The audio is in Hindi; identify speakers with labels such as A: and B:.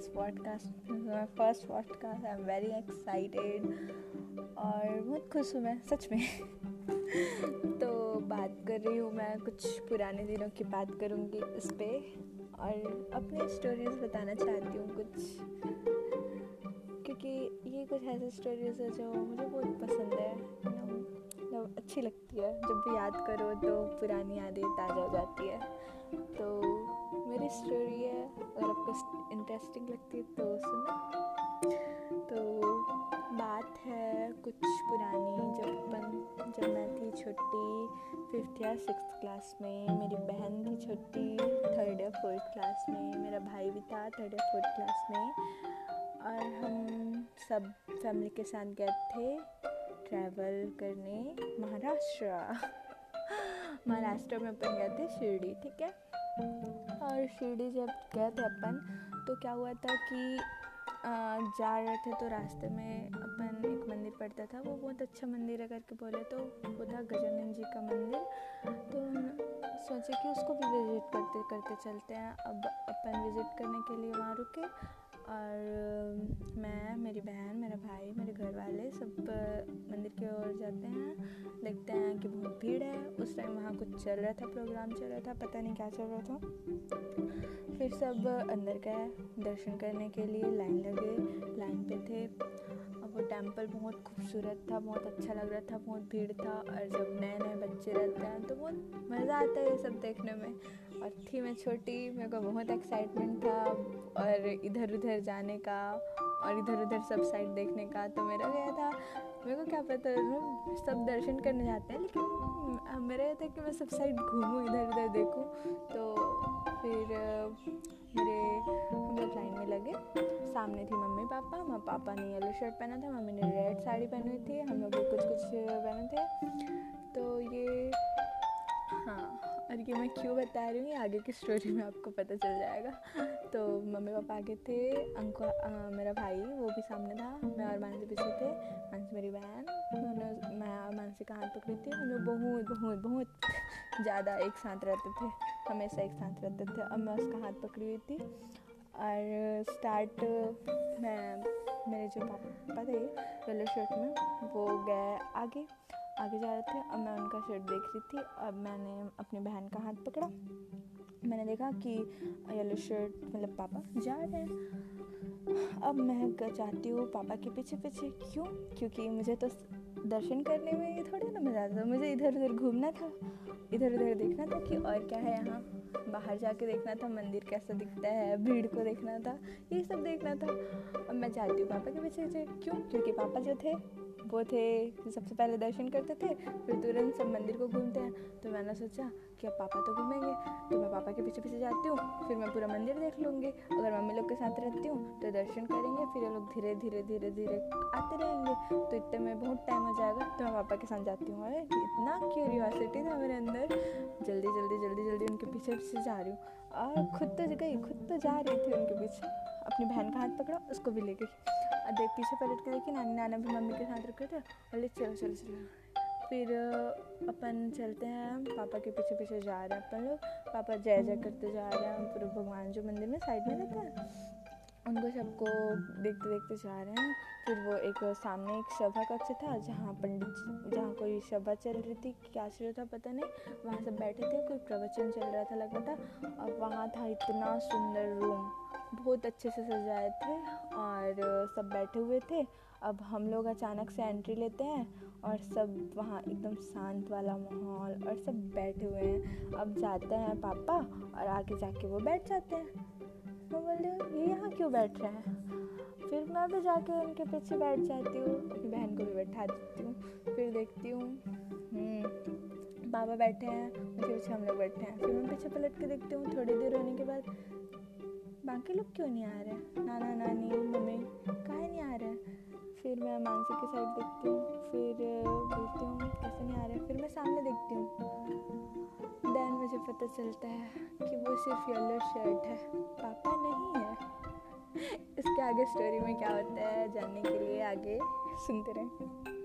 A: This podcast my first podcast I am very excited और बहुत खुश हूँ मैं, सच में। तो बात कर रही हूँ मैं कुछ पुराने दिनों की बात करूँगी इस पर और अपनी स्टोरीज बताना चाहती हूँ कुछ। क्योंकि ये कुछ ऐसी स्टोरीज है जो मुझे बहुत पसंद है। मतलब अच्छी लगती है। जब भी याद करो तो पुरानी यादें ताज़ा हो जाती है। तो स्टोरी है अगर आपको इंटरेस्टिंग लगती है तो सुनो। तो बात है कुछ पुरानी, जब अपन, जब मैं थी छोटी फिफ्थ या सिक्स क्लास में, मेरी बहन थी छोटी थर्ड या फोर्थ क्लास में, मेरा भाई भी था थर्ड या फोर्थ क्लास में, और हम सब फैमिली के साथ गए थे ट्रैवल करने महाराष्ट्र। महाराष्ट्र में अपन गए थे शिरडी, ठीक है? और शिरडी जब गए थे अपन तो क्या हुआ था कि जा रहे थे तो रास्ते में अपन एक मंदिर पड़ता था, वो बहुत अच्छा मंदिर है करके बोले तो वो था गजानंद जी का मंदिर। तो सोचे कि उसको भी विज़िट करते करते चलते हैं। अब अपन विज़िट करने के लिए वहाँ रुके और मैं, मेरी बहन, मेरा भाई, मेरे घर वाले सब मंदिर की ओर जाते हैं। देखते हैं कि बहुत भीड़ है। उस टाइम वहाँ कुछ चल रहा था प्रोग्राम चल रहा था, पता नहीं क्या चल रहा था। फिर सब अंदर गए, दर्शन करने के लिए लाइन लगे, लाइन पे थे। और वो टेंपल बहुत खूबसूरत था, बहुत अच्छा लग रहा था, बहुत भीड़ था। और जब नए नए बच्चे रहते हैं तो बहुत मज़ा आता है ये सब देखने में। और थी मैं छोटी, मेरे को बहुत एक्साइटमेंट था। और इधर उधर जाने का और इधर उधर सब साइड देखने का तो मेरा गया था, मेरे को क्या पता, सब दर्शन करने जाते हैं, लेकिन मेरा यह था कि मैं सब साइड घूमूँ इधर उधर देखूँ तो फिर मेरे, हम लोग लाइन में लगे, सामने थी मम्मी पापा, माँ, पापा ने येलो शर्ट पहना था, मम्मी ने रेड साड़ी पहनी थी, हम लोग कुछ कुछ पहने थे तो ये हाँ और ये मैं क्यों बता रही हूँ, ये आगे की स्टोरी में आपको पता चल जाएगा। तो मम्मी पापा आगे थे, अंको मेरा भाई, वो भी सामने था, मैं और मानसी पीछे थे, मानसी मेरी बहन उन्होंने मैं और मानसी का हाथ पकड़ी थी हम लोग बहुत बहुत बहुत ज़्यादा एक साथ रहते थे, हमेशा एक साथ रहते थे, अब मैं उसका हाथ पकड़ी हुई थी, और स्टार्ट मैं, मेरे जो पापा थे येलो शर्ट में, वो गए आगे आगे जा रहे थे। अब मैं उनका शर्ट देख रही थी। अब मैंने अपनी बहन का हाथ पकड़ा। मैंने देखा कि येलो शर्ट मतलब पापा जा रहे हैं। अब मैं चाहती हूँ पापा के पीछे पीछे क्यों? क्योंकि मुझे तो दर्शन करने में थोड़ी ना मज़ा आता था मुझे इधर उधर घूमना था। इधर उधर देखना था कि और क्या है यहाँ। बाहर जाके देखना था, मंदिर कैसा दिखता है, भीड़ को देखना था, ये सब देखना था। अब मैं जाती हूँ पापा के पीछे पीछे क्यों? क्योंकि पापा जो थे, वो थे सबसे पहले दर्शन करते थे, फिर तुरंत सब मंदिर को घूमते हैं। तो मैंने सोचा कि अब पापा तो घूमेंगे तो मैं पापा के पीछे पीछे जाती हूँ, फिर मैं पूरा मंदिर देख लूँगी। अगर मम्मी लोग के साथ रहती हूँ तो दर्शन करेंगे, फिर ये लोग धीरे धीरे धीरे धीरे आते रहेंगे। तो इतने में बहुत टाइम हो जाएगा तो मैं पापा के साथ जाती हूँ। अरे, इतना क्यूरियोसिटी था मेरे अंदर। जल्दी जल्दी जल्दी जल्दी उनके पीछे पीछे जा रही हूँ। और खुद तो गई, खुद तो जा रही थी उनके पीछे। अपनी बहन का हाथ पकड़ा, उसको भी ले गई। देख, पीछे पलट के देखी, नानी, नाना भी मम्मी के साथ रखे थे। बोले, चलो चलो चलो। फिर अपन चलते हैं। पापा के पीछे पीछे जा रहे हैं अपन लोग। पापा जय जय करते जा रहे हैं। पूरे भगवान जो मंदिर में साइड में रहते हैं, उनको सबको देखते देखते जा रहे हैं। फिर वो एक सामने एक सभा कक्ष था, जहाँ पंडित जी, जहाँ कोई सभा चल रही थी, क्या चल रहा था पता नहीं। वहाँ सब बैठे थे, कोई प्रवचन चल रहा था लग था। और वहाँ था इतना सुंदर रूम, बहुत अच्छे से सजाए थे और सब बैठे हुए थे। अब हम लोग अचानक से एंट्री लेते हैं और सब वहाँ एकदम शांत वाला माहौल और सब बैठे हुए हैं। अब जाते हैं पापा और आगे जाके वो बैठ जाते हैं। मैं बोल रही ये यहाँ क्यों बैठ रहे हैं? फिर मैं भी जाके उनके पीछे बैठ जाती हूँ अपनी बहन को भी बैठा देती हूँ। फिर देखती हूँ हम्म, पापा बैठे हैं उनके पीछे हम लोग बैठे हैं। फिर मैं पीछे पलट के देखती हूँ थोड़ी देर होने के बाद बाकी लोग क्यों नहीं आ रहे? नाना नानी मम्मी कहाँ नहीं आ रहे? फिर मैं मानसी की साइड देखती हूँ, फिर बोलती हूँ, कैसे नहीं आ रहे? फिर मैं सामने देखती हूँ। देन मुझे पता चलता है कि वो सिर्फ़ येलो शर्ट है। पापा नहीं है। इसके आगे स्टोरी में क्या होता है, जानने के लिए आगे सुनते रहें।